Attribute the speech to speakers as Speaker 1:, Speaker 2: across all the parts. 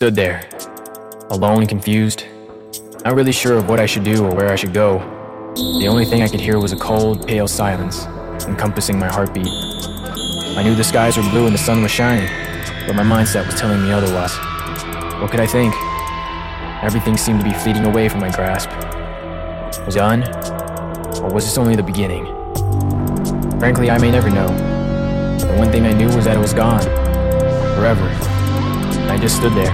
Speaker 1: Stood there, alone and confused, not really sure of what I should do or where I should go. The only thing I could hear was a cold, pale silence encompassing my heartbeat. I knew the skies were blue and the sun was shining, but my mindset was telling me otherwise. What could I think? Everything seemed to be fleeting away from my grasp. Was it done? Or was this only the beginning? Frankly, I may never know. The one thing I knew was that it was gone. Forever. I just stood there,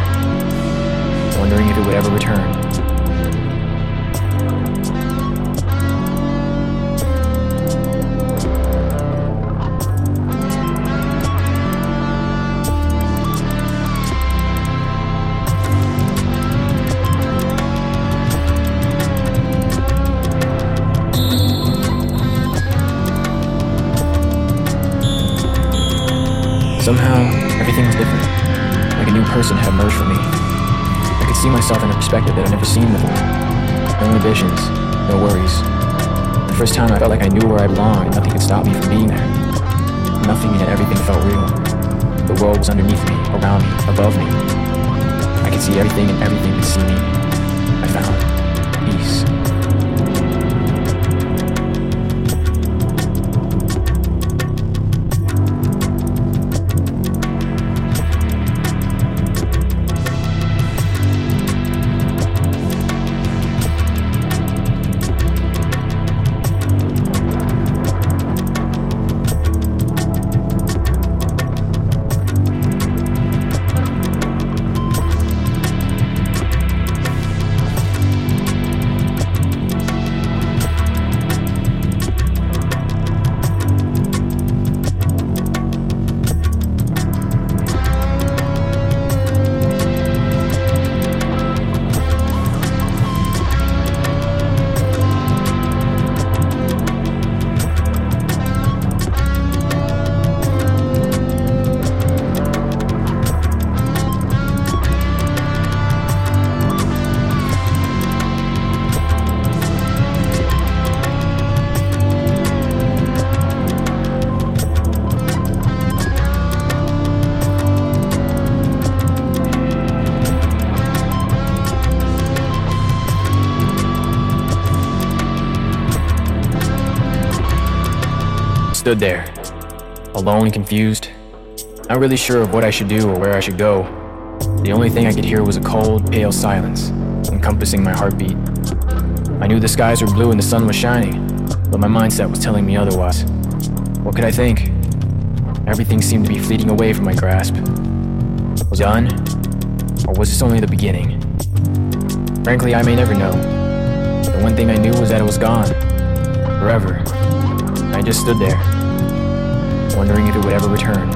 Speaker 1: wondering if it would ever return. Somehow, everything was different. Like a new person had emerged from me. I could see myself in a perspective that I'd never seen before. No inhibitions, no worries. The first time I felt like I knew where I belonged and nothing could stop me from being there. Nothing and everything felt real. The world was underneath me, around me, above me. I could see everything and everything could see me. I found peace. Stood there, alone confused, not really sure of what I should do or where I should go. The only thing I could hear was a cold, pale silence encompassing my heartbeat. I knew the skies were blue and the sun was shining, but my mindset was telling me otherwise. What could I think? Everything seemed to be fleeting away from my grasp. Was it done? Or was this only the beginning? Frankly, I may never know. The one thing I knew was that it was gone. Forever. I just stood there, wondering if it would ever return.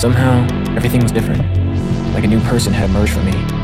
Speaker 1: Somehow, everything was different. Like a new person had emerged from me.